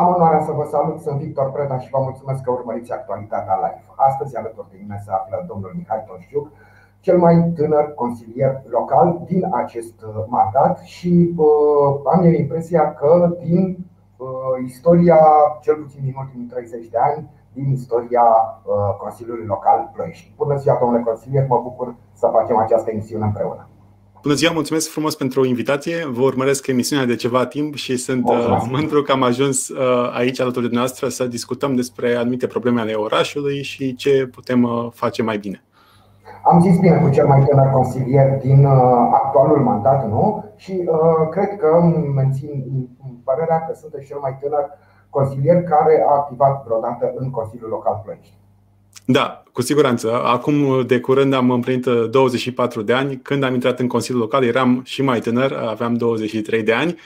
Am onoarea să vă salut, sunt Victor Preda și vă mulțumesc că urmăriți actualitatea live. Astăzi alături de mine se află domnul Mihai Tonșiuc, cel mai tânăr consilier local din acest uh, mandat și uh, am eu impresia că din uh, istoria, cel puțin din ultimii 30 de ani, din istoria uh, Consiliului Local Ploiești. Bună ziua, domnule consilier, mă bucur să facem această emisiune împreună. Bună ziua, mulțumesc frumos pentru invitație. Vă urmăresc emisiunea de ceva timp și sunt uh, mândru că am ajuns uh, aici alături de noastră să discutăm despre anumite probleme ale orașului și ce putem uh, face mai bine. Am zis bine cu cel mai tânăr consilier din actualul mandat, nu? Și uh, cred că mențin părerea că sunteți cel mai tânăr consilier care a activat vreodată în Consiliul Local Ploiești. Da, cu siguranță. Acum, de curând, am împlinit 24 uh, de ani. Când am intrat în Consiliul Local, eram și mai tânăr, aveam 23 de ani,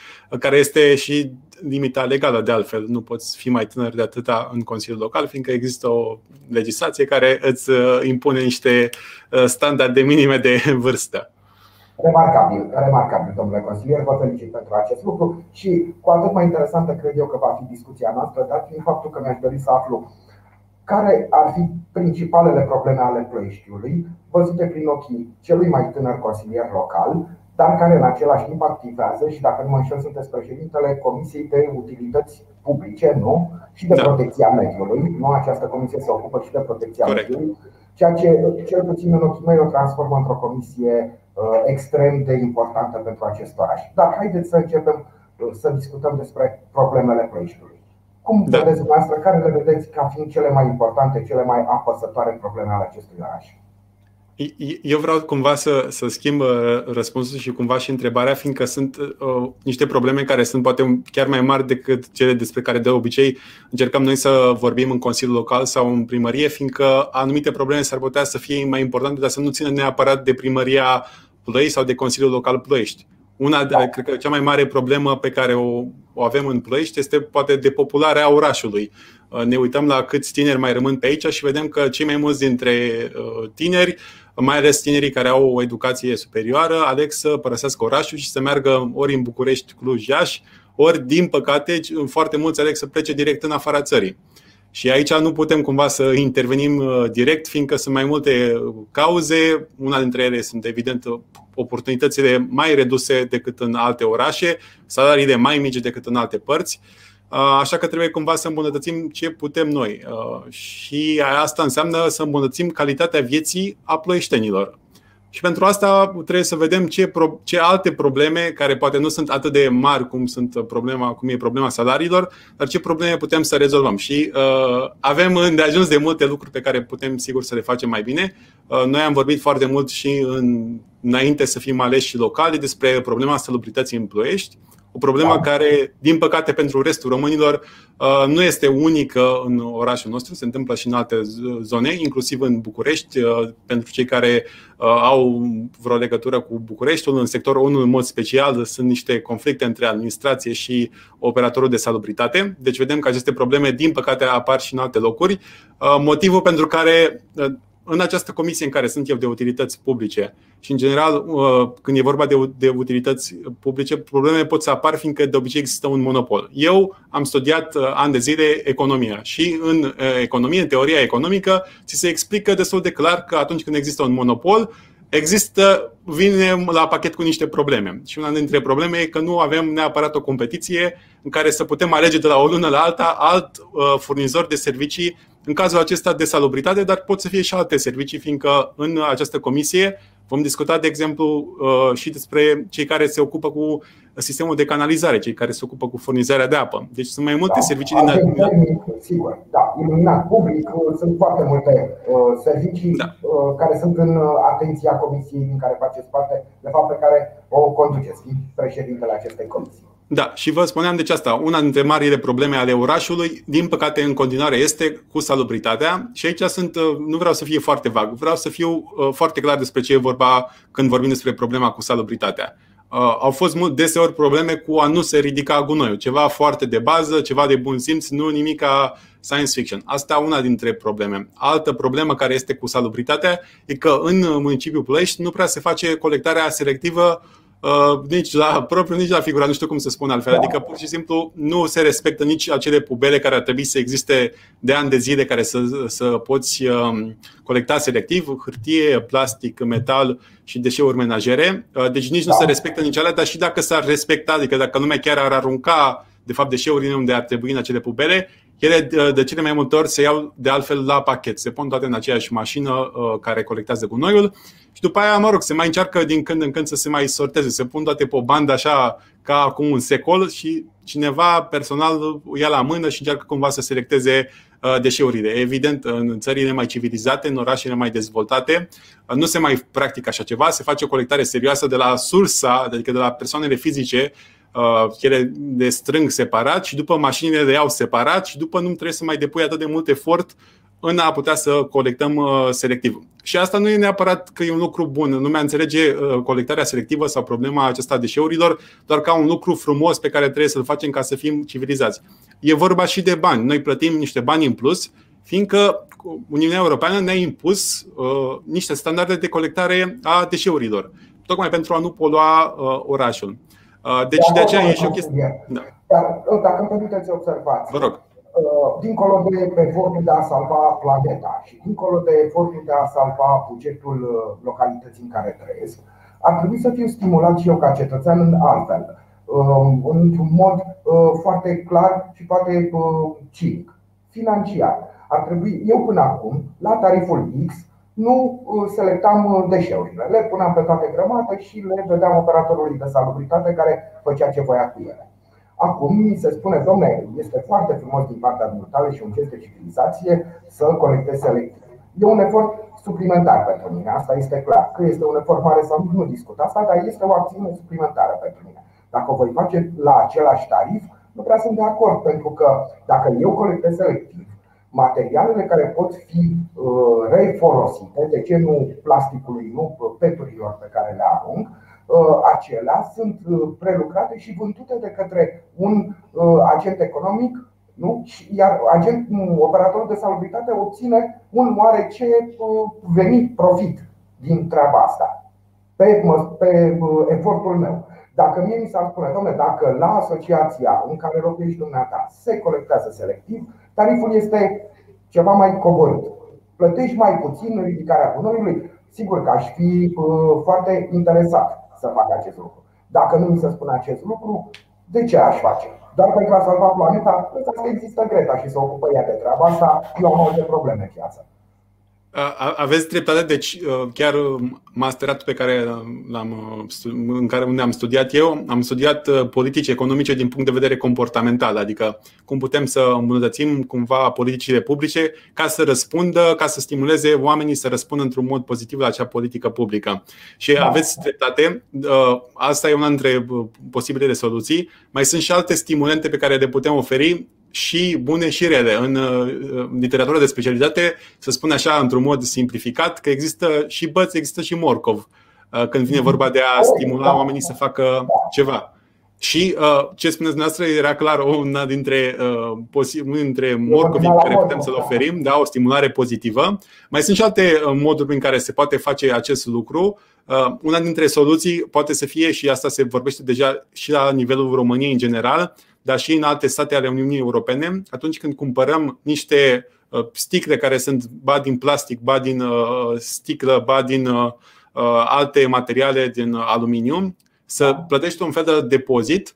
care este și limita legală de altfel. Nu poți fi mai tânăr de atâta în Consiliul Local, fiindcă există o legislație care îți uh, impune niște uh, standarde minime de vârstă. Remarcabil, remarcabil, domnule consilier, vă felicit pentru acest lucru și cu atât mai interesantă cred eu că va fi discuția noastră, dat fiind faptul că mi-aș dori să aflu care ar fi principalele probleme ale Ploieștiului, văzute prin ochii celui mai tânăr consilier local, dar care în același timp activează și dacă nu mă înșel sunteți președintele Comisiei de Utilități Publice, nu? Și de da. protecția mediului. Nu această comisie se ocupă și de protecția Corect. mediului, ceea ce cel puțin în ochii mei o transformă într-o comisie uh, extrem de importantă pentru acest oraș. Dar haideți să începem uh, să discutăm despre problemele Ploieștiului. Cum da. vedeți dumneavoastră, care le vedeți ca fiind cele mai importante, cele mai apăsătoare probleme ale acestui oraș? Eu vreau cumva să, să schimb uh, răspunsul și cumva și întrebarea, fiindcă sunt uh, niște probleme care sunt poate chiar mai mari decât cele despre care de obicei încercăm noi să vorbim în Consiliul Local sau în primărie, fiindcă anumite probleme s-ar putea să fie mai importante, dar să nu țină neapărat de primăria Ploiești sau de Consiliul Local Ploiești. Una, da. cred că cea mai mare problemă pe care o, o avem în Ploiești este poate depopularea orașului. Uh, ne uităm la câți tineri mai rămân pe aici și vedem că cei mai mulți dintre uh, tineri, mai ales tinerii care au o educație superioară, aleg să părăsească orașul și să meargă ori în București, Cluj, Iași, ori, din păcate, foarte mulți aleg să plece direct în afara țării. Și aici nu putem cumva să intervenim uh, direct, fiindcă sunt mai multe cauze. Una dintre ele sunt, evident, oportunitățile mai reduse decât în alte orașe, salariile mai mici decât în alte părți. Uh, așa că trebuie cumva să îmbunătățim ce putem noi. Uh, și asta înseamnă să îmbunătățim calitatea vieții a ploieștenilor. Și pentru asta trebuie să vedem ce, pro, ce alte probleme, care poate nu sunt atât de mari cum, sunt problema, cum e problema salariilor, dar ce probleme putem să rezolvăm. Și uh, avem de ajuns de multe lucruri pe care putem sigur să le facem mai bine. Uh, noi am vorbit foarte mult și în, înainte să fim aleși locali despre problema salubrității în Ploiești. O problemă da. care, din păcate pentru restul românilor, uh, nu este unică în orașul nostru, se întâmplă și în alte zone, inclusiv în București, uh, pentru cei care uh, au vreo legătură cu Bucureștiul. În sectorul 1, în mod special, sunt niște conflicte între administrație și operatorul de salubritate. Deci vedem că aceste probleme, din păcate, apar și în alte locuri. Motivul pentru care în această comisie în care sunt eu de utilități publice și, în general, uh, când e vorba de, de utilități publice, probleme pot să apar fiindcă de obicei există un monopol. Eu am studiat uh, ani de zile economia și în uh, economie, în teoria economică, ți se explică destul de clar că atunci când există un monopol, există, vine la pachet cu niște probleme. Și una dintre probleme e că nu avem neapărat o competiție în care să putem alege de la o lună la alta alt uh, furnizor de servicii în cazul acesta de salubritate, dar pot să fie și alte servicii, fiindcă în această comisie vom discuta, de exemplu, uh, și despre cei care se ocupă cu sistemul de canalizare, cei care se ocupă cu furnizarea de apă. Deci sunt mai multe da, servicii din. Termic, sigur, da. Iluminat public, uh, sunt foarte multe uh, servicii da. uh, care sunt în uh, atenția comisiei din care faceți parte, de fapt pe care o conduceți, președintele acestei comisii. Da, și vă spuneam deci asta, una dintre marile probleme ale orașului, din păcate în continuare este cu salubritatea și aici sunt, uh, nu vreau să fie foarte vag, vreau să fiu uh, foarte clar despre ce e vorba când vorbim despre problema cu salubritatea. Uh, au fost mult deseori probleme cu a nu se ridica gunoiul, ceva foarte de bază, ceva de bun simț, nu nimic ca science fiction. Asta una dintre probleme. Altă problemă care este cu salubritatea e că în municipiul Ploiești nu prea se face colectarea selectivă Uh, nici la propriu, nici la figura, nu știu cum să spun altfel. Da. Adică pur și simplu nu se respectă nici acele pubele care ar trebui să existe de ani de zile, care să, să poți um, colecta selectiv, hârtie, plastic, metal și deșeuri menajere. Uh, deci nici da. nu se respectă nici alea, dar și dacă s-ar respecta, adică dacă lumea chiar ar arunca de fapt deșeurile unde ar trebui în acele pubele, ele de cele mai multe ori se iau de altfel la pachet, se pun toate în aceeași mașină uh, care colectează gunoiul și după aia, mă rog, se mai încearcă din când în când să se mai sorteze, se pun toate pe o bandă așa ca acum un secol și cineva personal ia la mână și încearcă cumva să selecteze uh, deșeurile. Evident, în țările mai civilizate, în orașele mai dezvoltate, uh, nu se mai practică așa ceva, se face o colectare serioasă de la sursa, adică de la persoanele fizice ele de strâng separat și după mașinile le iau separat și după nu trebuie să mai depui atât de mult efort în a putea să colectăm uh, selectiv. Și asta nu e neapărat că e un lucru bun. Lumea înțelege uh, colectarea selectivă sau problema aceasta a deșeurilor doar ca un lucru frumos pe care trebuie să-l facem ca să fim civilizați. E vorba și de bani. Noi plătim niște bani în plus, fiindcă Uniunea Europeană ne-a impus uh, niște standarde de colectare a deșeurilor, tocmai pentru a nu polua uh, orașul. Uh, deci de aceea e și o chestie. Da. Dar, dacă îmi permiteți observați. Vă rog. Uh, dincolo de efortul de a salva planeta și dincolo de efortul de a salva bugetul uh, localității în care trăiesc, ar trebui să fiu stimulat și eu ca cetățean în altfel, um, într-un mod uh, foarte clar și poate cinic, financiar. Ar trebui, eu până acum, la tariful X, nu selectam deșeurile. Le puneam pe toate grămate și le vedeam operatorului de salubritate care făcea ce voia cu ele. Acum mi se spune, domnule, este foarte frumos din partea dumneavoastră și un gest de civilizație să colectezi selectiv. E un efort suplimentar pentru mine, asta este clar. Că este un efort mare sau nu, nu discut asta, dar este o acțiune suplimentară pentru mine. Dacă o voi face la același tarif, nu prea sunt de acord, pentru că dacă eu colectez selectiv, materialele care pot fi uh, refolosite, de ce nu plasticului, nu peturilor pe care le arunc, Uh, acelea sunt uh, prelucrate și vândute de către un uh, agent economic nu? Iar agent, operatorul de salubritate obține un oarece venit, profit din treaba asta pe, pe efortul meu. Dacă mie mi s-ar spune, domnule, dacă la asociația în care locuiești dumneata se colectează selectiv, tariful este ceva mai coborât. Plătești mai puțin ridicarea gunoiului, sigur că aș fi foarte interesat să facă acest lucru. Dacă nu mi se spune acest lucru, de ce aș face? Doar pentru a salva planeta, lăsați că există Greta și să ocupă ea de treaba asta, eu am alte probleme în viață. Aveți dreptate, deci chiar masteratul pe care l-am, în care unde am studiat eu, am studiat politici economice din punct de vedere comportamental, adică cum putem să îmbunătățim cumva politicile publice ca să răspundă, ca să stimuleze oamenii să răspundă într-un mod pozitiv la acea politică publică. Și da. aveți dreptate, asta e una dintre posibilele soluții. Mai sunt și alte stimulente pe care le putem oferi și bune și rele. În literatura de specialitate se spune așa, într-un mod simplificat, că există și băți, există și morcov, uh, când vine vorba de a stimula oamenii să facă ceva. Și uh, ce spuneți dumneavoastră era clar una dintre, uh, dintre morcovii pe care putem să-l oferim, da, o stimulare pozitivă. Mai sunt și alte uh, moduri prin care se poate face acest lucru. Uh, una dintre soluții poate să fie, și asta se vorbește deja și la nivelul României în general, dar și în alte state ale Uniunii Europene, atunci când cumpărăm niște uh, sticle care sunt ba din plastic, ba din uh, sticlă, ba din uh, alte materiale din aluminiu, să plătești un fel de depozit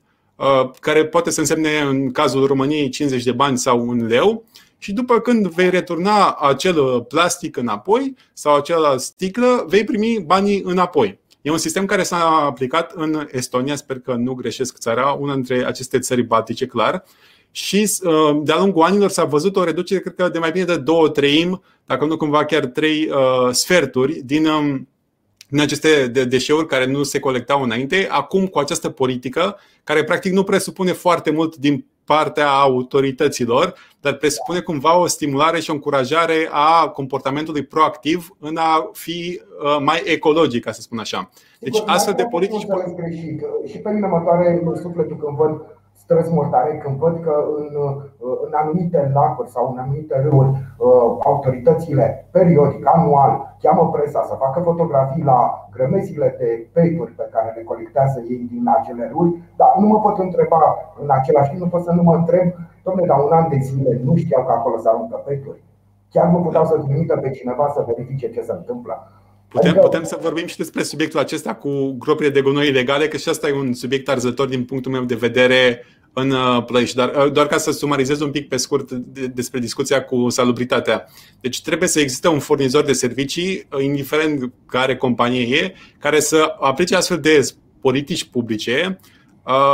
care poate să însemne în cazul României 50 de bani sau un leu și după când vei returna acel plastic înapoi sau acea sticlă, vei primi banii înapoi. E un sistem care s-a aplicat în Estonia, sper că nu greșesc țara, una dintre aceste țări baltice, clar. Și uh, de-a lungul anilor s-a văzut o reducere, cred că de mai bine de două treimi, dacă nu cumva chiar trei uh, sferturi din, um, din aceste deșeuri care nu se colectau înainte. Acum, cu această politică, care practic nu presupune foarte mult din partea autorităților, dar presupune cumva o stimulare și o încurajare a comportamentului proactiv în a fi uh, mai ecologic, ca să spun așa. Deci astfel de politici. Și pe mine mă doare sufletul când văd stres mortare când văd că în, în anumite lacuri sau în anumite râuri autoritățile periodic, anual, cheamă presa să facă fotografii la grămezile de peturi pe care le colectează ei din acele râuri, dar nu mă pot întreba în același timp, nu pot să nu mă întreb, domnule, dar un an de zile nu știau că acolo se aruncă peturi. Chiar nu puteau să trimită pe cineva să verifice ce se întâmplă. Putem, adică... putem să vorbim și despre subiectul acesta cu gropile de gunoi ilegale, că și asta e un subiect arzător din punctul meu de vedere în uh, Plăiști. Dar uh, doar ca să sumarizez un pic pe scurt despre discuția cu salubritatea. Deci trebuie să existe un furnizor de servicii, uh, indiferent care companie e, care să aplice astfel de politici publice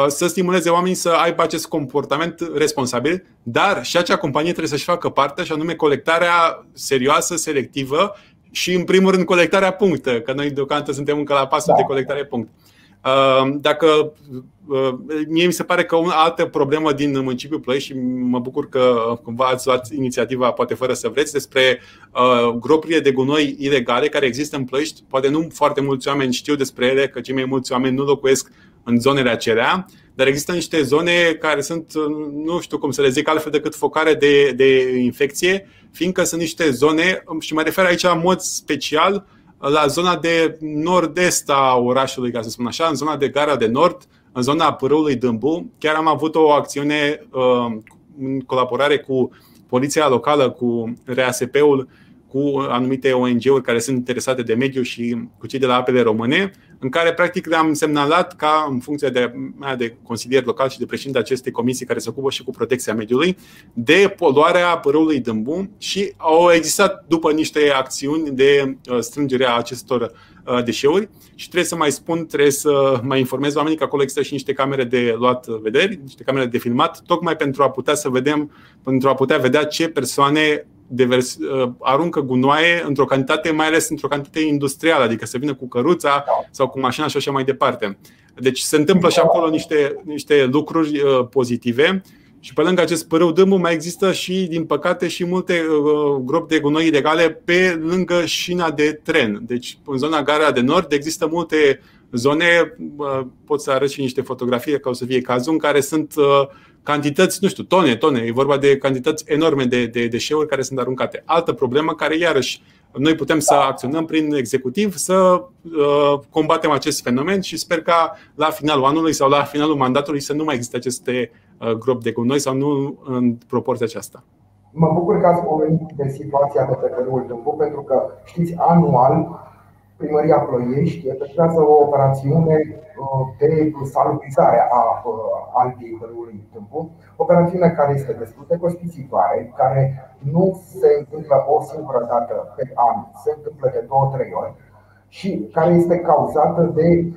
să stimuleze oamenii să aibă acest comportament responsabil, dar și acea companie trebuie să-și facă parte, și anume colectarea serioasă, selectivă și, în primul rând, colectarea punctă, că noi deocamdată suntem încă la pasul da. de colectare punct. Dacă mie mi se pare că o altă problemă din municipiul Ploiești și mă bucur că cumva ați luat inițiativa, poate fără să vreți, despre gropurile de gunoi ilegale care există în Ploiești. Poate nu foarte mulți oameni știu despre ele, că cei mai mulți oameni nu locuiesc în zonele acelea, dar există niște zone care sunt, nu știu cum să le zic altfel decât focare de, de infecție, fiindcă sunt niște zone, și mă refer aici în mod special la zona de nord-est a orașului, ca să spun așa, în zona de gara de nord, în zona pârâului Dâmbu. Chiar am avut o acțiune uh, în colaborare cu poliția locală, cu RASP-ul, cu anumite ONG-uri care sunt interesate de mediu și cu cei de la apele române, în care practic le-am semnalat ca în funcție de mea de consilier local și de președinte acestei comisii care se ocupă și cu protecția mediului, de poluarea părâului Dâmbu și au existat după niște acțiuni de uh, strângere a acestor uh, deșeuri. Și trebuie să mai spun, trebuie să mai informez oamenii că acolo există și niște camere de luat vederi, niște camere de filmat, tocmai pentru a putea să vedem, pentru a putea vedea ce persoane devers, uh, aruncă gunoaie într-o cantitate, mai ales într-o cantitate industrială, adică să vină cu căruța sau cu mașina și așa mai departe. Deci se întâmplă și acolo niște, niște lucruri uh, pozitive și pe lângă acest părâu dâmbu mai există și, din păcate, și multe uh, gropi de gunoi ilegale pe lângă șina de tren. Deci, în zona Gara de Nord există multe zone, pot să arăt și niște fotografii, ca o să fie cazul, în care sunt cantități, nu știu, tone, tone, e vorba de cantități enorme de, de deșeuri care sunt aruncate. Altă problemă care, iarăși, noi putem să acționăm prin executiv să uh, combatem acest fenomen și sper ca la finalul anului sau la finalul mandatului să nu mai existe aceste uh, gropi de gunoi sau nu în proporția aceasta. Mă bucur că ați pomenit de situația de pe Tărâul Dâmbu, pentru că, știți, anual Primăria Ploiești efectuează o operațiune uh, de salubrizare a uh, albiei Părului Tâmpu, operațiune care este destul de costisitoare, care nu se întâmplă o singură dată pe an, se întâmplă de două, trei ori și care este cauzată de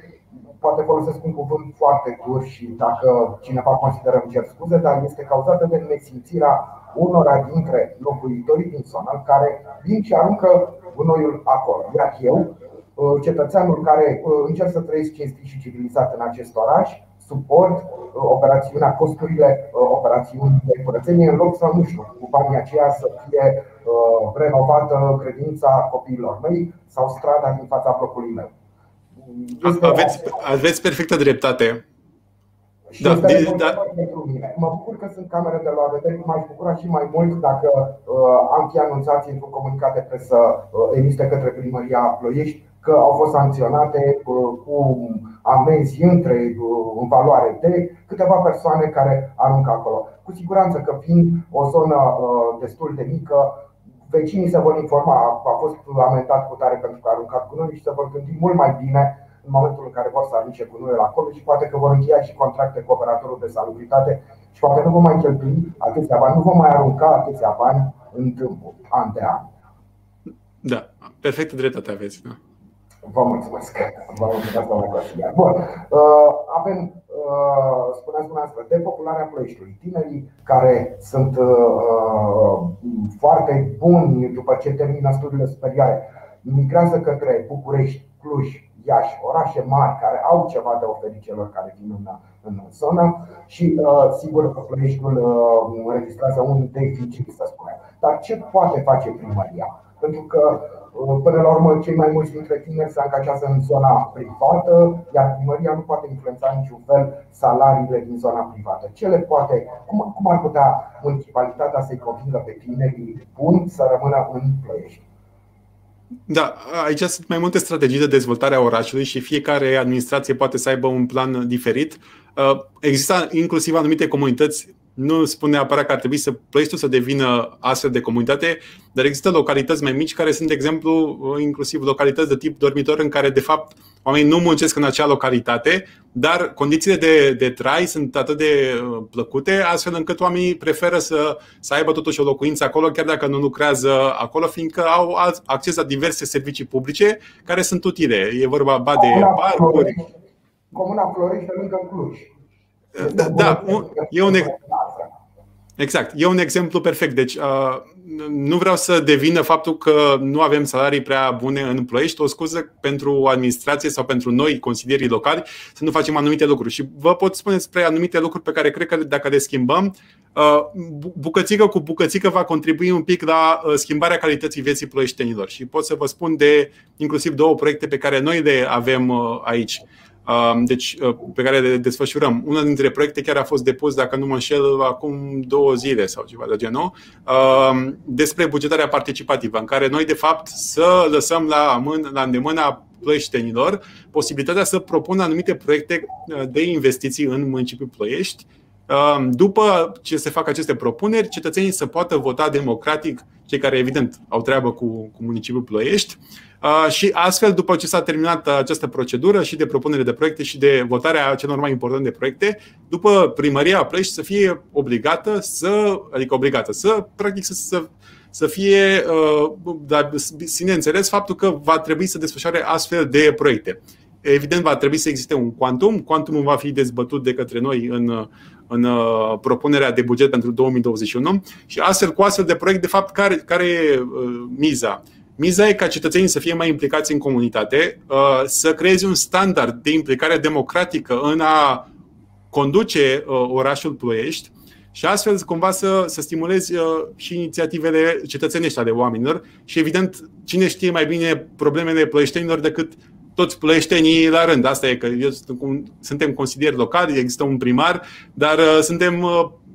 poate folosesc un cuvânt foarte dur și dacă cineva consideră îmi cer scuze, dar este cauzată de nesimțirea unora dintre locuitorii din zonă care vin și aruncă gunoiul acolo. Iar eu Uh, cetățeanul care uh, încerc să trăiesc cinstit și civilizat în acest oraș, suport uh, operațiunea, costurile operațiunii de curățenie, în loc să, nu știu, cu banii aceia să fie renovată credința copiilor mei sau strada din fața blocului meu. aveți, aveți perfectă dreptate. Și da, este da. pentru mine. Mă bucur că sunt camere de luat vedere, m-aș bucura și mai mult dacă uh, am fi anunțați într-un comunicat de presă uh, emis de către primăria Ploiești că au fost sancționate uh, cu amenzi între uh, în valoare de câteva persoane care aruncă acolo. Cu siguranță că fiind o zonă uh, destul de mică, vecinii se vor informa, a fost amendat cu tare pentru că a aruncat cu noi și se vor gândi mult mai bine în momentul în care vor să arunce cu noi acolo și poate că vor încheia și contracte cu operatorul de salubritate și poate nu vom mai cheltui atâția bani, nu vom mai arunca atâția bani în timpul an de an. Da, perfectă dreptate aveți. Da. Vă mulțumesc. Vă mulțumesc, doamna consilier. Bun. Uh, avem, uh, spuneați dumneavoastră, depopularea Ploieștiului. Tinerii care sunt uh, foarte buni după ce termină studiile superioare migrează către București, Cluj, Iași, orașe mari care au ceva de oferit celor care vin în, în zonă și sigur că Ploieștiul înregistrează un deficit, să spunem. Dar ce poate face primăria? Pentru că Până la urmă, cei mai mulți dintre tineri se angajează în zona privată, iar primăria nu poate influența niciun fel salariile din zona privată. Ce le poate, cum, cum ar putea municipalitatea să-i convingă pe tinerii buni să rămână în Ploiești? Da, aici sunt mai multe strategii de dezvoltare a orașului și fiecare administrație poate să aibă un plan diferit. Există inclusiv anumite comunități nu spun neapărat că ar trebui să Ploieștiul să devină astfel de comunitate, dar există localități mai mici care sunt, de exemplu, inclusiv localități de tip dormitor în care, de fapt, oamenii nu muncesc în acea localitate, dar condițiile de, de trai sunt atât de uh, plăcute, astfel încât oamenii preferă să, să aibă totuși o locuință acolo, chiar dacă nu lucrează acolo, fiindcă au acces la diverse servicii publice care sunt utile. E vorba ba de parcuri. Comuna Florești, lângă Cluj. Da, da e un, exact, e un exemplu perfect. Deci, uh, nu vreau să devină faptul că nu avem salarii prea bune în Ploiești o scuză pentru administrație sau pentru noi, consilierii locali, să nu facem anumite lucruri. Și vă pot spune despre anumite lucruri pe care cred că dacă le schimbăm, uh, bucățică cu bucățică va contribui un pic la uh, schimbarea calității vieții ploieștenilor. Și pot să vă spun de inclusiv două proiecte pe care noi le avem uh, aici. Um, deci, uh, pe care le desfășurăm. Una dintre proiecte chiar a fost depus, dacă nu mă înșel, acum două zile sau ceva de genul, um, despre bugetarea participativă, în care noi, de fapt, să lăsăm la, mân- la îndemâna plăieștenilor posibilitatea să propună anumite proiecte uh, de investiții în municipiul Ploiești. Um, după ce se fac aceste propuneri, cetățenii să poată vota democratic, cei care, evident, au treabă cu, cu municipiul Ploiești, și astfel, după ce s-a terminat această procedură și de propunere de proiecte și de votarea celor mai importante proiecte, după primăria Ploiești să fie obligată să, adică obligată, să, practic, să, să să fie, dar sine înțeles, faptul că va trebui să desfășoare astfel de proiecte. Evident, va trebui să existe un quantum. Quantumul va fi dezbătut de către noi în, în propunerea de buget pentru 2021 și astfel, cu astfel de proiect, de fapt, care, care e miza? Miza e ca cetățenii să fie mai implicați în comunitate, uh, să creezi un standard de implicare democratică în a conduce uh, orașul Ploiești și astfel cumva să, să stimulezi uh, și inițiativele cetățenești ale oamenilor și evident cine știe mai bine problemele ploieștenilor decât toți ploieștenii la rând. Asta e că eu, suntem consilieri locali, există un primar, dar suntem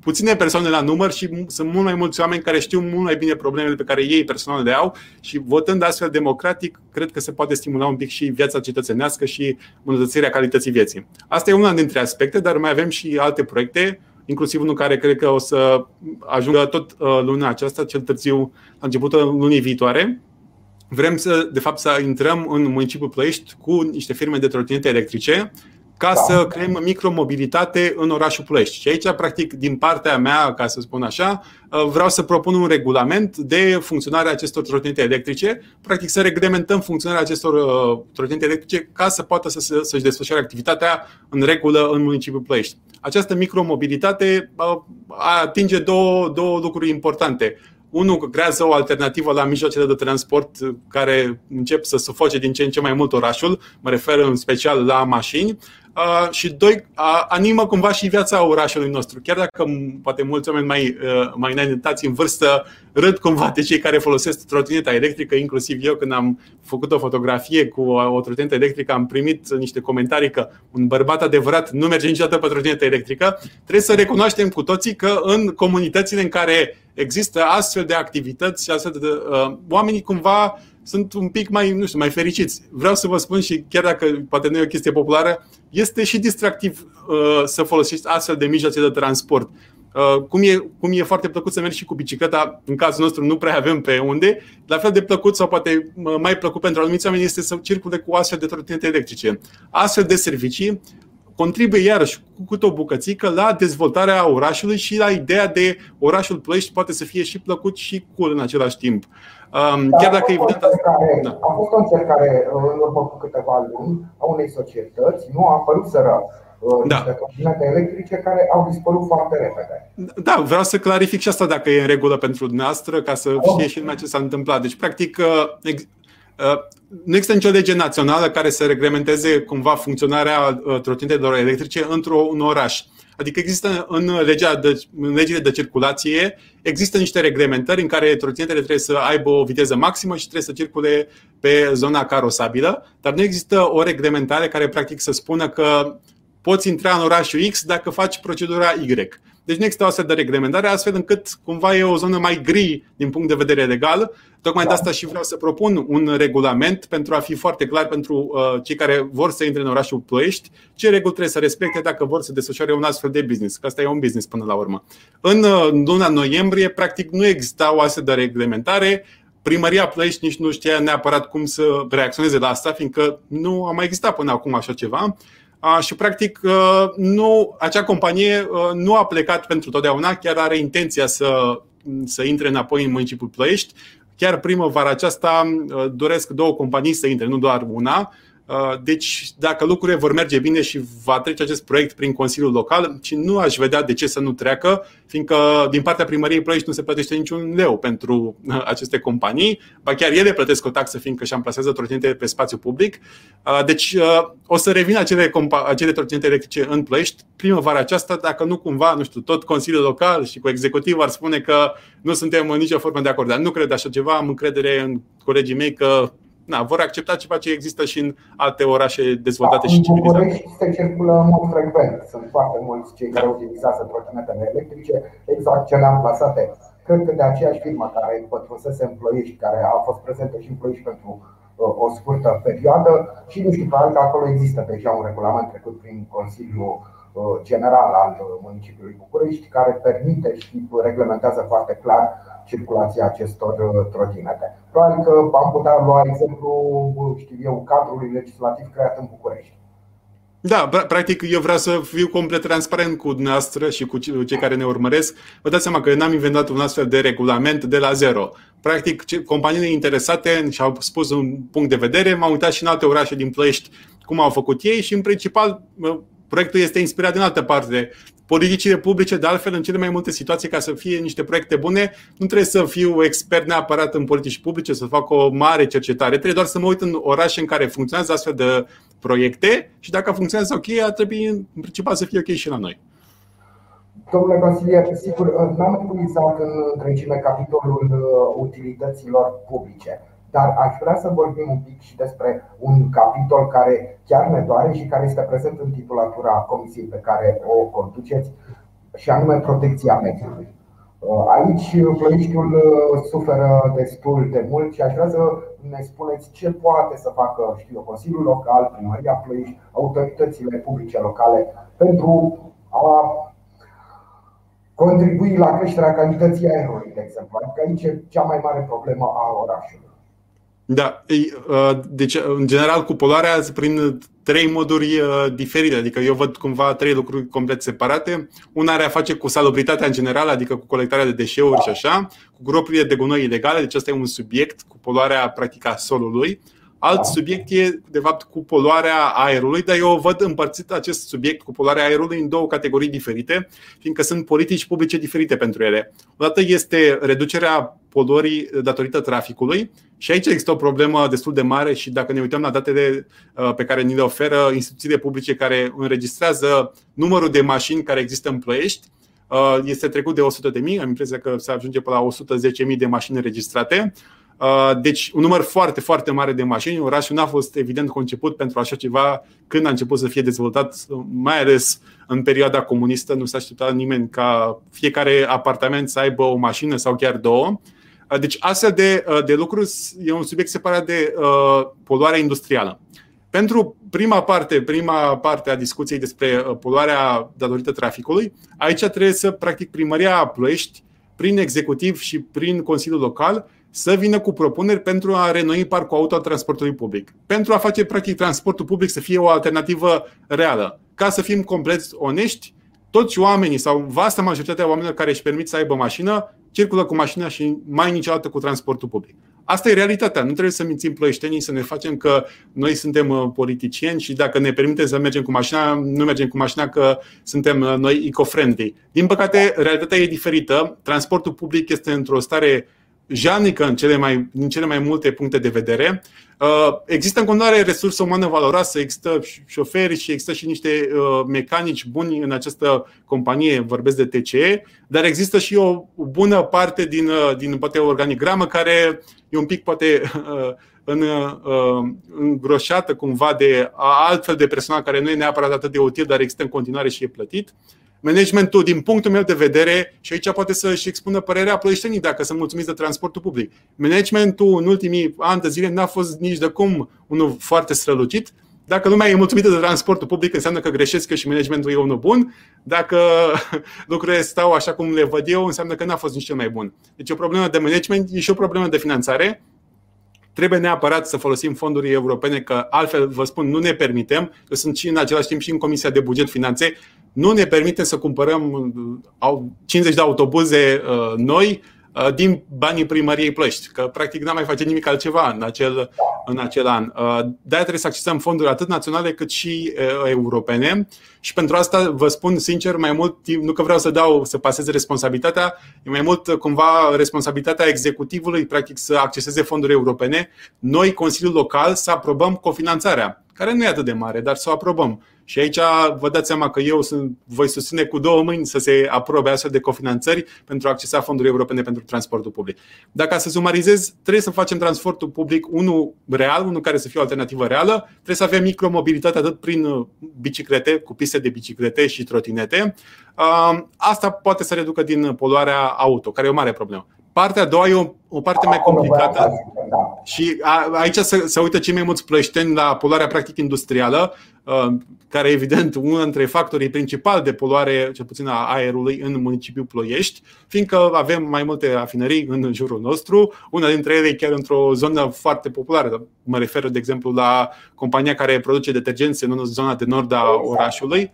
puține persoane la număr și sunt mult mai mulți oameni care știu mult mai bine problemele pe care ei personal le au și votând astfel democratic, cred că se poate stimula un pic și viața cetățenească și îmbunătățirea calității vieții. Asta e una dintre aspecte, dar mai avem și alte proiecte, inclusiv unul care cred că o să ajungă tot uh, luna aceasta, cel târziu la începutul lunii viitoare. Vrem să, de fapt, să intrăm în municipiul Plăiești cu niște firme de trotinete electrice ca da. să creăm micromobilitate în orașul Ploiești. Și aici, practic, din partea mea, ca să spun așa, uh, vreau să propun un regulament de funcționare a acestor trotinete electrice, practic să reglementăm funcționarea acestor uh, trotinete electrice ca să poată să, să-și desfășoare activitatea în regulă în municipiul Ploiești. Această micromobilitate uh, atinge două, două lucruri importante. Unul, creează o alternativă la mijloacele de transport care încep să sufoce din ce în ce mai mult orașul, mă refer în special la mașini, Uh, și doi, uh, animă cumva și viața orașului nostru. Chiar dacă poate mulți oameni mai, uh, mai înaintați în vârstă râd cumva de cei care folosesc trotineta electrică, inclusiv eu când am făcut o fotografie cu o trotinetă electrică, am primit niște comentarii că un bărbat adevărat nu merge niciodată pe trotinetă electrică. Trebuie să recunoaștem cu toții că în comunitățile în care există astfel de activități și astfel de uh, oamenii cumva sunt un pic mai, nu știu, mai fericiți. Vreau să vă spun și chiar dacă poate nu e o chestie populară, este și distractiv uh, să folosești astfel de mijloace de transport. Uh, cum, e, cum e foarte plăcut să mergi și cu bicicleta, în cazul nostru nu prea avem pe unde, la fel de plăcut sau poate mai plăcut pentru anumiți oameni este să circule cu astfel de trotinete electrice. Astfel de servicii contribuie iarăși cu câte o bucățică la dezvoltarea orașului și la ideea de orașul Ploiești poate să fie și plăcut și cool în același timp. Um, chiar dacă evident. Care, da. A fost o încercare în urmă cu câteva luni a unei societăți, nu a apărut sără uh, da. niște electrice care au dispărut foarte repede. Da, vreau să clarific și asta dacă e în regulă pentru dumneavoastră, ca să știe și lumea ce s-a întâmplat. Deci, practic, uh, uh, nu există nicio lege națională care să reglementeze cumva funcționarea trotinetelor electrice într-un oraș. Adică există în, legea de, în legile de circulație, există niște reglementări în care trotinetele trebuie să aibă o viteză maximă și trebuie să circule pe zona carosabilă, dar nu există o reglementare care practic să spună că poți intra în orașul X dacă faci procedura Y. Deci nu există o astfel de reglementare, astfel încât cumva e o zonă mai gri din punct de vedere legal. Tocmai de asta și vreau să propun un regulament pentru a fi foarte clar pentru uh, cei care vor să intre în orașul Ploiești, ce reguli trebuie să respecte dacă vor să desfășoare un astfel de business, că asta e un business până la urmă. În uh, luna noiembrie, practic, nu exista o astfel de reglementare. Primăria Ploiești nici nu știa neapărat cum să reacționeze la asta, fiindcă nu a mai existat până acum așa ceva și practic nu, acea companie nu a plecat pentru totdeauna, chiar are intenția să, să intre înapoi în municipiul Ploiești. Chiar primăvara aceasta doresc două companii să intre, nu doar una. Uh, deci, dacă lucrurile vor merge bine și va trece acest proiect prin Consiliul Local, și nu aș vedea de ce să nu treacă, fiindcă din partea primăriei Ploiești nu se plătește niciun leu pentru uh, aceste companii, ba chiar ele plătesc o taxă, fiindcă și amplasează trotinete pe spațiu public. Uh, deci, o să revină acele, acele trotinete electrice în Ploiești primăvara aceasta, dacă nu cumva, nu știu, tot Consiliul Local și cu executiv ar spune că nu suntem în nicio formă de acord. Dar nu cred așa ceva, am încredere în colegii mei că na, vor accepta ceva ce există și în alte orașe dezvoltate da, și civilizate. În se circulă în mod frecvent. Sunt foarte mulți cei da. care utilizează trotinetele electrice, exact ce le-am plasate. Cred că de aceeași firmă care pătrunsese în Ploiești, care a fost prezentă și în Ploiești pentru uh, o scurtă perioadă și nu știu, probabil că acolo există deja un regulament trecut prin Consiliul uh, General al municipiului București care permite și reglementează foarte clar circulația acestor uh, trotinete. Probabil că am putea lua exemplu, știu eu, cadrului legislativ creat în București. Da, practic eu vreau să fiu complet transparent cu dumneavoastră și cu cei care ne urmăresc. Vă dați seama că eu n-am inventat un astfel de regulament de la zero. Practic, companiile interesate și-au spus un punct de vedere, m-am uitat și în alte orașe din Ploiești cum au făcut ei și, în principal, proiectul este inspirat din altă parte politicile publice, de altfel, în cele mai multe situații, ca să fie niște proiecte bune, nu trebuie să fiu expert neapărat în politici publice, să fac o mare cercetare. Trebuie doar să mă uit în orașe în care funcționează astfel de proiecte și dacă funcționează ok, ar trebui în principal să fie ok și la noi. Domnule consilier, sigur, n-am epuizat în întregime capitolul uh, utilităților publice. Dar aș vrea să vorbim un pic și despre un capitol care chiar ne doare și care este prezent în titulatura comisiei pe care o conduceți, și anume protecția mediului. Uh, aici Ploieștiul uh, suferă destul de mult și aș vrea să ne spuneți ce poate să facă știu, Consiliul Local, Primăria Ploiești, autoritățile publice locale pentru a contribui la creșterea calității aerului, de exemplu. Adică aici e cea mai mare problemă a orașului. Da, uh, deci în general cu poluarea prin trei moduri uh, diferite, adică eu văd cumva trei lucruri complet separate. Una are a face cu salubritatea în general, adică cu colectarea de deșeuri și așa, cu gropurile de gunoi ilegale, deci asta e un subiect, cu poluarea practică a solului. Alt subiect e, de fapt, cu poluarea aerului, dar eu văd împărțit acest subiect cu poluarea aerului în două categorii diferite, fiindcă sunt politici publice diferite pentru ele. Odată este reducerea poluării datorită traficului și aici există o problemă destul de mare și dacă ne uităm la datele uh, pe care ni le oferă instituțiile publice care înregistrează numărul de mașini care există în Ploiești, uh, este trecut de 100 de mii, am impresia că se ajunge până la 110 mii de mașini înregistrate. Uh, deci un număr foarte, foarte mare de mașini. Orașul n-a fost evident conceput pentru așa ceva când a început să fie dezvoltat, mai ales în perioada comunistă. Nu s-a așteptat nimeni ca fiecare apartament să aibă o mașină sau chiar două. Uh, deci astfel de, uh, de lucruri e un subiect separat de uh, poluarea industrială. Pentru prima parte, prima parte a discuției despre poluarea datorită traficului, aici trebuie să, practic, primăria Ploiești, prin executiv și prin Consiliul Local, să vină cu propuneri pentru a renoi parcul auto al transportului public. Pentru a face, practic, transportul public să fie o alternativă reală. Ca să fim complet onești, toți oamenii sau vasta majoritatea oamenilor care își permit să aibă mașină circulă cu mașina și mai niciodată cu transportul public. Asta e realitatea. Nu trebuie să mințim ploieștenii, să ne facem că noi suntem uh, politicieni și dacă ne permite să mergem cu mașina, nu mergem cu mașina că suntem uh, noi eco-friendly. Din păcate, realitatea e diferită. Transportul public este într-o stare janică în cele mai, în cele mai multe puncte de vedere. Uh, există în continuare resursă umană valoroasă, există șoferi și există și niște uh, mecanici buni în această companie, vorbesc de TCE, dar există și o bună parte din, uh, din poate organigramă care e un pic poate în, îngroșată cumva de altfel de personal care nu e neapărat atât de util, dar există în continuare și e plătit. Managementul, din punctul meu de vedere, și aici poate să-și expună părerea plăieștenii dacă sunt mulțumiți de transportul public. Managementul în ultimii ani de zile n-a fost nici de cum unul foarte strălucit. Dacă lumea e mulțumită de transportul public, înseamnă că greșesc eu și managementul e unul bun. Dacă lucrurile stau așa cum le văd eu, înseamnă că n-a fost nici cel mai bun. Deci e o problemă de management, e și o problemă de finanțare trebuie neapărat să folosim fonduri europene, că altfel, vă spun, nu ne permitem. Eu sunt și în același timp și în Comisia de Buget Finanțe nu ne permite să cumpărăm 50 de autobuze uh, noi uh, din banii primăriei Plăști, că practic n-am mai face nimic altceva în acel, în acel an. Uh, de-aia trebuie să accesăm fonduri atât naționale cât și europene și pentru asta vă spun sincer mai mult, nu că vreau să dau să paseze responsabilitatea, e mai mult cumva responsabilitatea executivului practic să acceseze fonduri europene, noi Consiliul Local să aprobăm cofinanțarea, care nu e atât de mare, dar să o aprobăm. Și aici vă dați seama că eu sunt, voi susține cu două mâini să se aprobe astfel de cofinanțări pentru a accesa fonduri europene pentru transportul public. Dacă să sumarizez, trebuie să facem transportul public unul real, unul care să fie o alternativă reală, trebuie să avem micromobilitate atât prin uh, biciclete, cu piste de biciclete și trotinete. Uh, asta poate să reducă din poluarea auto, care e o mare problemă. Partea a doua e o, o parte mai complicată și a, aici se, se uită cei mai mulți plășteni la poluarea practic industrială, uh, care evident unul dintre factorii principali de poluare, cel puțin a aerului în municipiul Ploiești, fiindcă avem mai multe rafinării în jurul nostru, una dintre ele chiar într-o zonă foarte populară. Mă refer, de exemplu, la compania care produce detergenți în zona de nord a orașului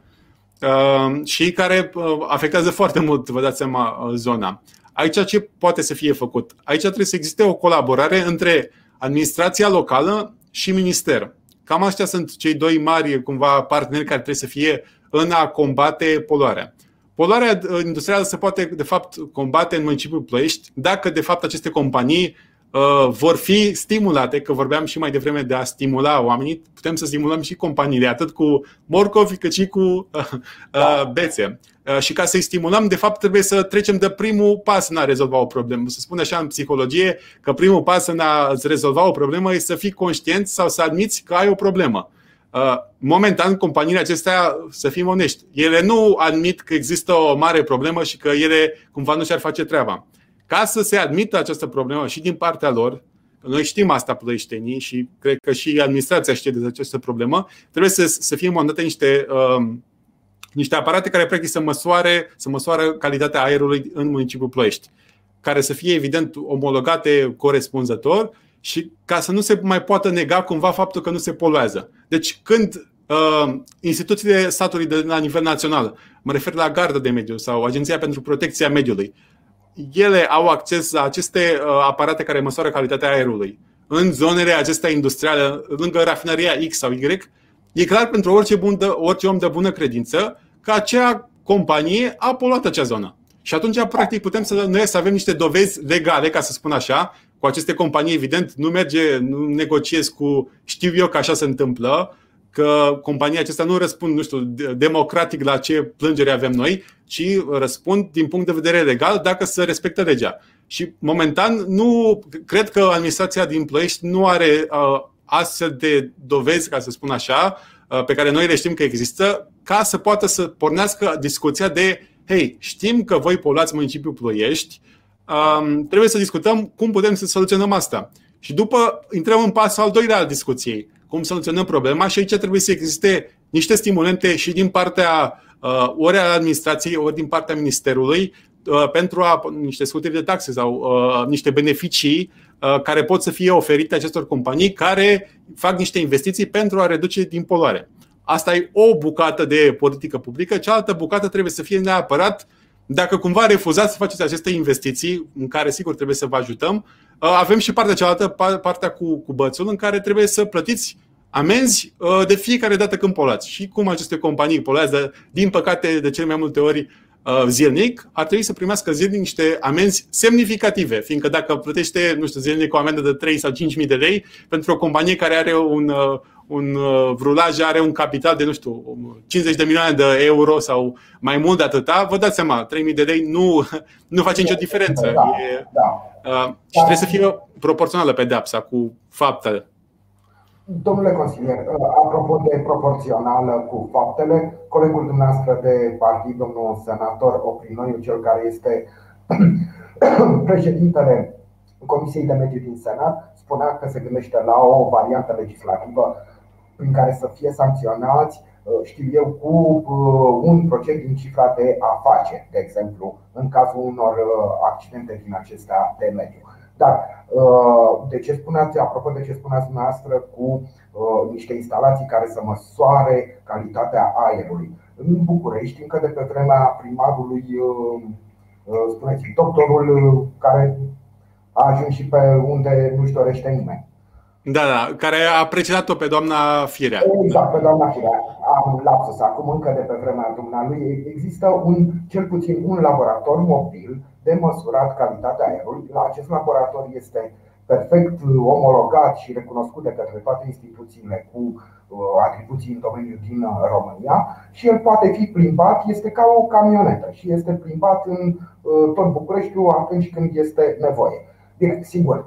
uh, și care uh, afectează foarte mult, vă dați seama, zona. Aici ce poate să fie făcut? Aici trebuie să existe o colaborare între administrația locală și minister. Cam astea sunt cei doi mari cumva parteneri care trebuie să fie în a combate poluarea. Poluarea industrială se poate, de fapt, combate în municipiul Ploiești dacă, de fapt, aceste companii uh, vor fi stimulate, că vorbeam și mai devreme de a stimula oamenii, putem să stimulăm și companiile, atât cu morcovi cât și cu uh, uh, bețe. Uh, și ca să-i stimulăm, de fapt, trebuie să trecem de primul pas în a rezolva o problemă. Se spune așa în psihologie că primul pas în a rezolva o problemă este să fii conștient sau să admiți că ai o problemă. Uh, momentan, companiile acestea, să fim onești, ele nu admit că există o mare problemă și că ele cumva nu și-ar face treaba. Ca să se admită această problemă și din partea lor, noi știm asta plăieștenii și cred că și administrația știe de această problemă, trebuie să, să fie montate niște uh, niște aparate care practic să măsoare, să măsoară calitatea aerului în municipiul Ploiești, care să fie evident omologate corespunzător și ca să nu se mai poată nega cumva faptul că nu se poluează. Deci când uh, instituțiile statului de la nivel național, mă refer la Garda de Mediu sau Agenția pentru Protecția Mediului, ele au acces la aceste uh, aparate care măsoară calitatea aerului în zonele acestea industriale, lângă rafinăria X sau Y, E clar pentru orice, bun de, orice om de bună credință că acea companie a poluat acea zonă. Și atunci, practic, putem să, noi să avem niște dovezi legale, ca să spun așa, cu aceste companii, evident, nu merge, nu negociez cu, știu eu că așa se întâmplă, că compania acestea nu răspund, nu știu, democratic la ce plângere avem noi, ci răspund din punct de vedere legal dacă se respectă legea. Și momentan nu cred că administrația din Ploiești nu are uh, astfel de dovezi, ca să spun așa, uh, pe care noi le știm că există, ca să poată să pornească discuția de hei, știm că voi poluați municipiul Ploiești, um, trebuie să discutăm cum putem să soluționăm asta. Și după intrăm în pasul al doilea al discuției, cum soluționăm problema și aici trebuie să existe niște stimulente și din partea uh, ori a administrației, ori din partea ministerului, uh, pentru a niște scutiri de taxe sau uh, niște beneficii Uh, care pot să fie oferite acestor companii care fac niște investiții pentru a reduce din poluare. Asta e o bucată de politică publică, cealaltă bucată trebuie să fie neapărat dacă cumva refuzați să faceți aceste investiții, în care sigur trebuie să vă ajutăm, uh, avem și partea cealaltă, partea cu, cu bățul, în care trebuie să plătiți amenzi uh, de fiecare dată când poluați. Și cum aceste companii poluează, din păcate, de cele mai multe ori zilnic, ar trebui să primească zilnic niște amenzi semnificative, fiindcă dacă plătește, nu știu, zilnic o amendă de 3 sau 5 mii de lei pentru o companie care are un, un rulaj, are un capital de, nu știu, 50 de milioane de euro sau mai mult de atâta, vă dați seama, 3 mii de lei nu, nu face nicio diferență. Da, e, da. Uh, și trebuie să fie proporțională pedeapsa cu faptele. Domnule consilier, apropo de proporțională cu faptele, colegul dumneavoastră de partid, domnul senator Oprinoiu, cel care este președintele Comisiei de Mediu din Senat, spunea că se gândește la o variantă legislativă prin care să fie sancționați, știu eu, cu un procent din cifra de afaceri, de exemplu, în cazul unor accidente din acestea de mediu. Dar uh, de ce spuneați, apropo de ce spuneați dumneavoastră cu uh, niște instalații care să măsoare calitatea aerului. În București, încă de pe vremea primarului, uh, spuneți, doctorul care a ajuns și pe unde nu-și dorește nimeni. Da, da, care a precedat-o pe doamna Firea. Exact, pe doamna Firea. Am lapsus acum, încă de pe vremea dumnealui. Există un, cel puțin un laborator mobil de măsurat calitatea aerului. La acest laborator este perfect omologat și recunoscut de către toate instituțiile cu uh, atribuții în domeniul din uh, România și el poate fi plimbat, este ca o camionetă și este plimbat în uh, tot Bucureștiul atunci când este nevoie. Bine, sigur,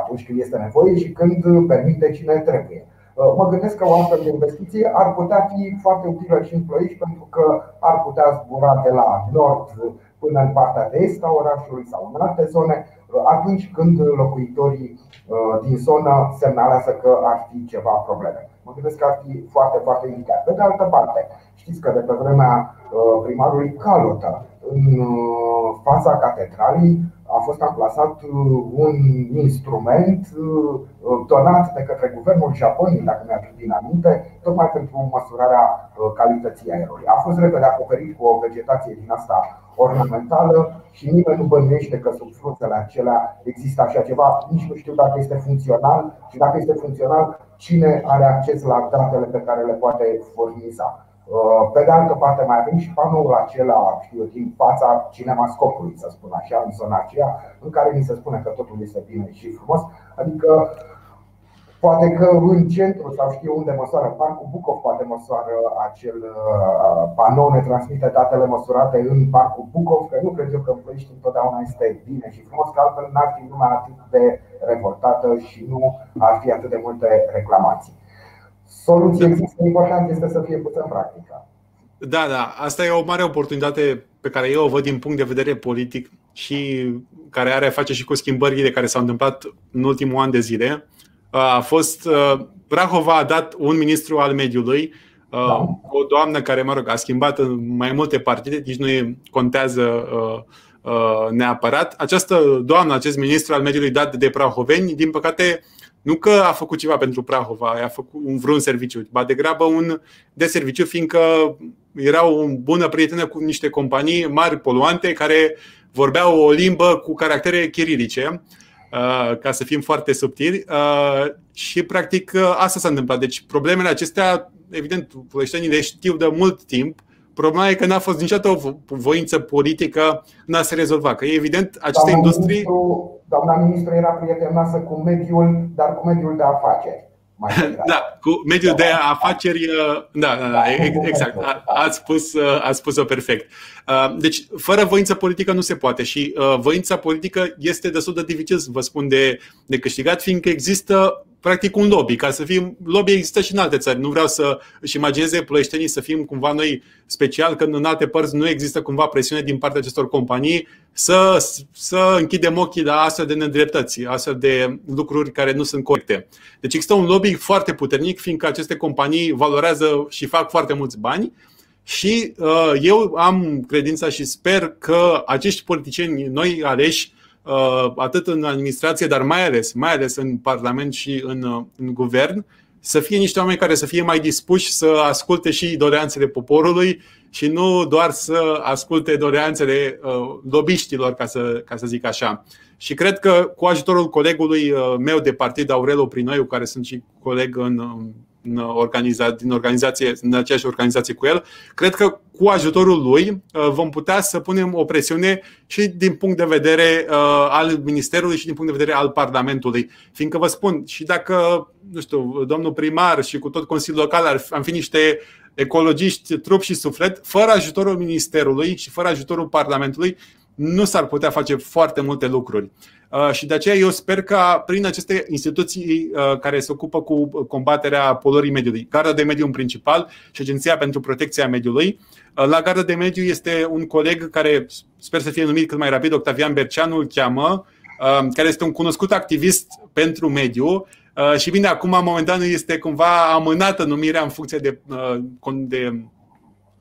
atunci când este nevoie și când permite cine trebuie. Mă gândesc că o astfel de investiție ar putea fi foarte utilă și în Ploiești pentru că ar putea zbura de la nord până în partea de est a orașului sau în alte zone, atunci când locuitorii uh, din zonă semnalează că ar fi ceva probleme. Mă gândesc că ar fi foarte, foarte indicat. Pe de altă parte, știți că de pe vremea uh, primarului Calotă, în uh, fața catedralei, a fost amplasat un instrument donat de către guvernul Japoniei, dacă mi-aduc din aminte, tocmai pentru măsurarea calității aerului. A fost repede acoperit cu o vegetație din asta ornamentală și nimeni nu bănuiește că sub frunzele acelea există așa ceva. Nici nu știu dacă este funcțional și dacă este funcțional, cine are acces la datele pe care le poate furniza. Uh, pe de altă parte, mai avem și panoul acela, știu din fața cinemascopului, să spun așa, în zona aceea, în care ni se spune că totul este bine și frumos. Adică Poate că în centru sau știu unde măsoară Parcul Bucov, poate măsoară acel uh, panou, ne transmite datele măsurate în Parcul Bucov, că nu cred eu că în Ploiești întotdeauna este bine și frumos, că altfel n-ar fi lumea atât de revoltată și nu ar fi atât de multe reclamații. Soluția există, important este să fie pusă în practică. Da, da, asta e o mare oportunitate pe care eu o văd din punct de vedere politic și care are a face și cu schimbările care s-au întâmplat în ultimul an de zile a fost Prahova a dat un ministru al mediului, da. o doamnă care, mă rog, a schimbat în mai multe partide, nici nu contează neapărat. Această doamnă, acest ministru al mediului dat de prahoveni, din păcate, nu că a făcut ceva pentru Prahova, a făcut un vreun serviciu, ba degrabă un de serviciu, fiindcă era o bună prietenă cu niște companii mari poluante care vorbeau o limbă cu caractere chirilice Uh, ca să fim foarte subtili. Uh, și, practic, uh, asta s-a întâmplat. Deci, problemele acestea, evident, ploieștenii le știu de mult timp. Problema e că n-a fost niciodată o voință politică în a se rezolva. Că, evident, aceste doamna industrii. Ministru, doamna ministru era prietenoasă cu mediul, dar cu mediul de afaceri. Da, cu mediul de afaceri, uh, da, da, da exact, ați spus, uh, ați spus-o perfect. Uh, deci, fără voință politică nu se poate și voința politică este destul de dificil, vă spun, de, de câștigat, fiindcă există practic un lobby. Ca să fim, lobby există și în alte țări. Nu vreau să își imagineze plăieștenii să fim cumva noi special, când în alte părți nu există cumva presiune din partea acestor companii să, să închidem ochii la astfel de nedreptăți, astfel de lucruri care nu sunt corecte. Deci există un lobby foarte puternic, fiindcă aceste companii valorează și fac foarte mulți bani. Și uh, eu am credința și sper că acești politicieni noi aleși Uh, atât în administrație, dar mai ales, mai ales în Parlament și în, uh, în guvern, să fie niște oameni care să fie mai dispuși să asculte și doleanțele poporului și nu doar să asculte doleanțele uh, lobiștilor, ca să, ca să zic așa. Și cred că cu ajutorul colegului meu de partid, Aurel Oprinoiu, care sunt și coleg în în organiza, din organizație, în aceeași organizație cu el. Cred că cu ajutorul lui vom putea să punem o presiune și din punct de vedere al Ministerului și din punct de vedere al Parlamentului. Fiindcă vă spun, și dacă, nu știu, domnul primar și cu tot Consiliul Local ar, am fi niște ecologiști, trup și suflet, fără ajutorul Ministerului și fără ajutorul Parlamentului, nu s-ar putea face foarte multe lucruri. Uh, și de aceea eu sper că prin aceste instituții uh, care se ocupă cu combaterea poluării mediului, Garda de Mediu în principal și Agenția pentru Protecția Mediului, uh, la Garda de Mediu este un coleg care sper să fie numit cât mai rapid, Octavian Berceanu îl cheamă, care este un cunoscut activist pentru mediu și bine, acum momentan este cumva amânată numirea în funcție de, de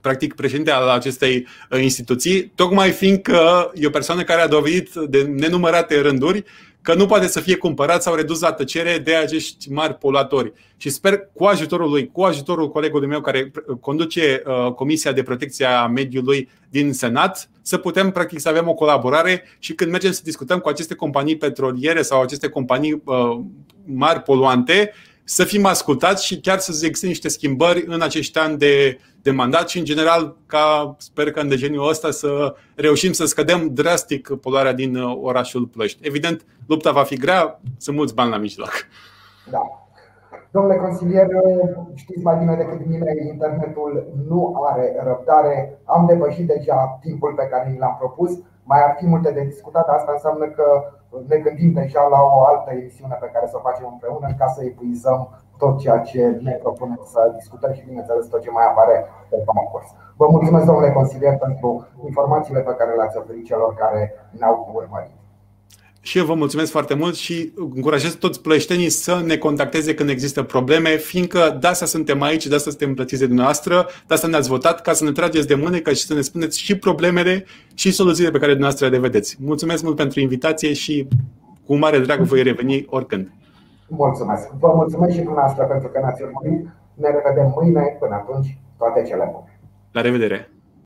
practic președinte al acestei uh, instituții, tocmai fiindcă e o persoană care a dovedit de nenumărate rânduri că nu poate să fie cumpărat sau redus la tăcere de acești mari poluatori. Și sper cu ajutorul lui, cu ajutorul colegului meu care conduce uh, Comisia de Protecție a Mediului din Senat, să putem practic să avem o colaborare și când mergem să discutăm cu aceste companii petroliere sau aceste companii uh, mari poluante, să fim ascultați și chiar să existe niște schimbări în acești ani de, de mandat și, în general, ca sper că în dejeniul ăsta să reușim să scădem drastic poluarea din uh, orașul Plăști. Evident, lupta va fi grea, sunt mulți bani la mijloc. Da. Domnule consilier, știți mai bine decât mine, internetul nu are răbdare. Am depășit deja timpul pe care ni l-am propus. Mai ar fi multe de discutat, asta înseamnă că ne gândim deja la o altă emisiune pe care să o facem împreună ca să epuizăm tot ceea ce ne propunem să discutăm și, bineînțeles, tot ce mai apare pe parcurs. Vă mulțumesc, domnule consilier, pentru informațiile pe care le-ați oferit celor care ne-au urmărit. Și eu vă mulțumesc foarte mult și încurajez toți plăștenii să ne contacteze când există probleme, fiindcă de asta suntem aici, de asta suntem plătiți de dumneavoastră, de asta ne-ați votat, ca să ne trageți de mânecă și să ne spuneți și problemele și soluțiile pe care dumneavoastră le vedeți. Mulțumesc mult pentru invitație și cu mare drag voi reveni oricând. Mulțumesc. Vă mulțumesc și dumneavoastră pentru că ne-ați urmărit. Ne revedem mâine. Până atunci, toate cele bune. La revedere!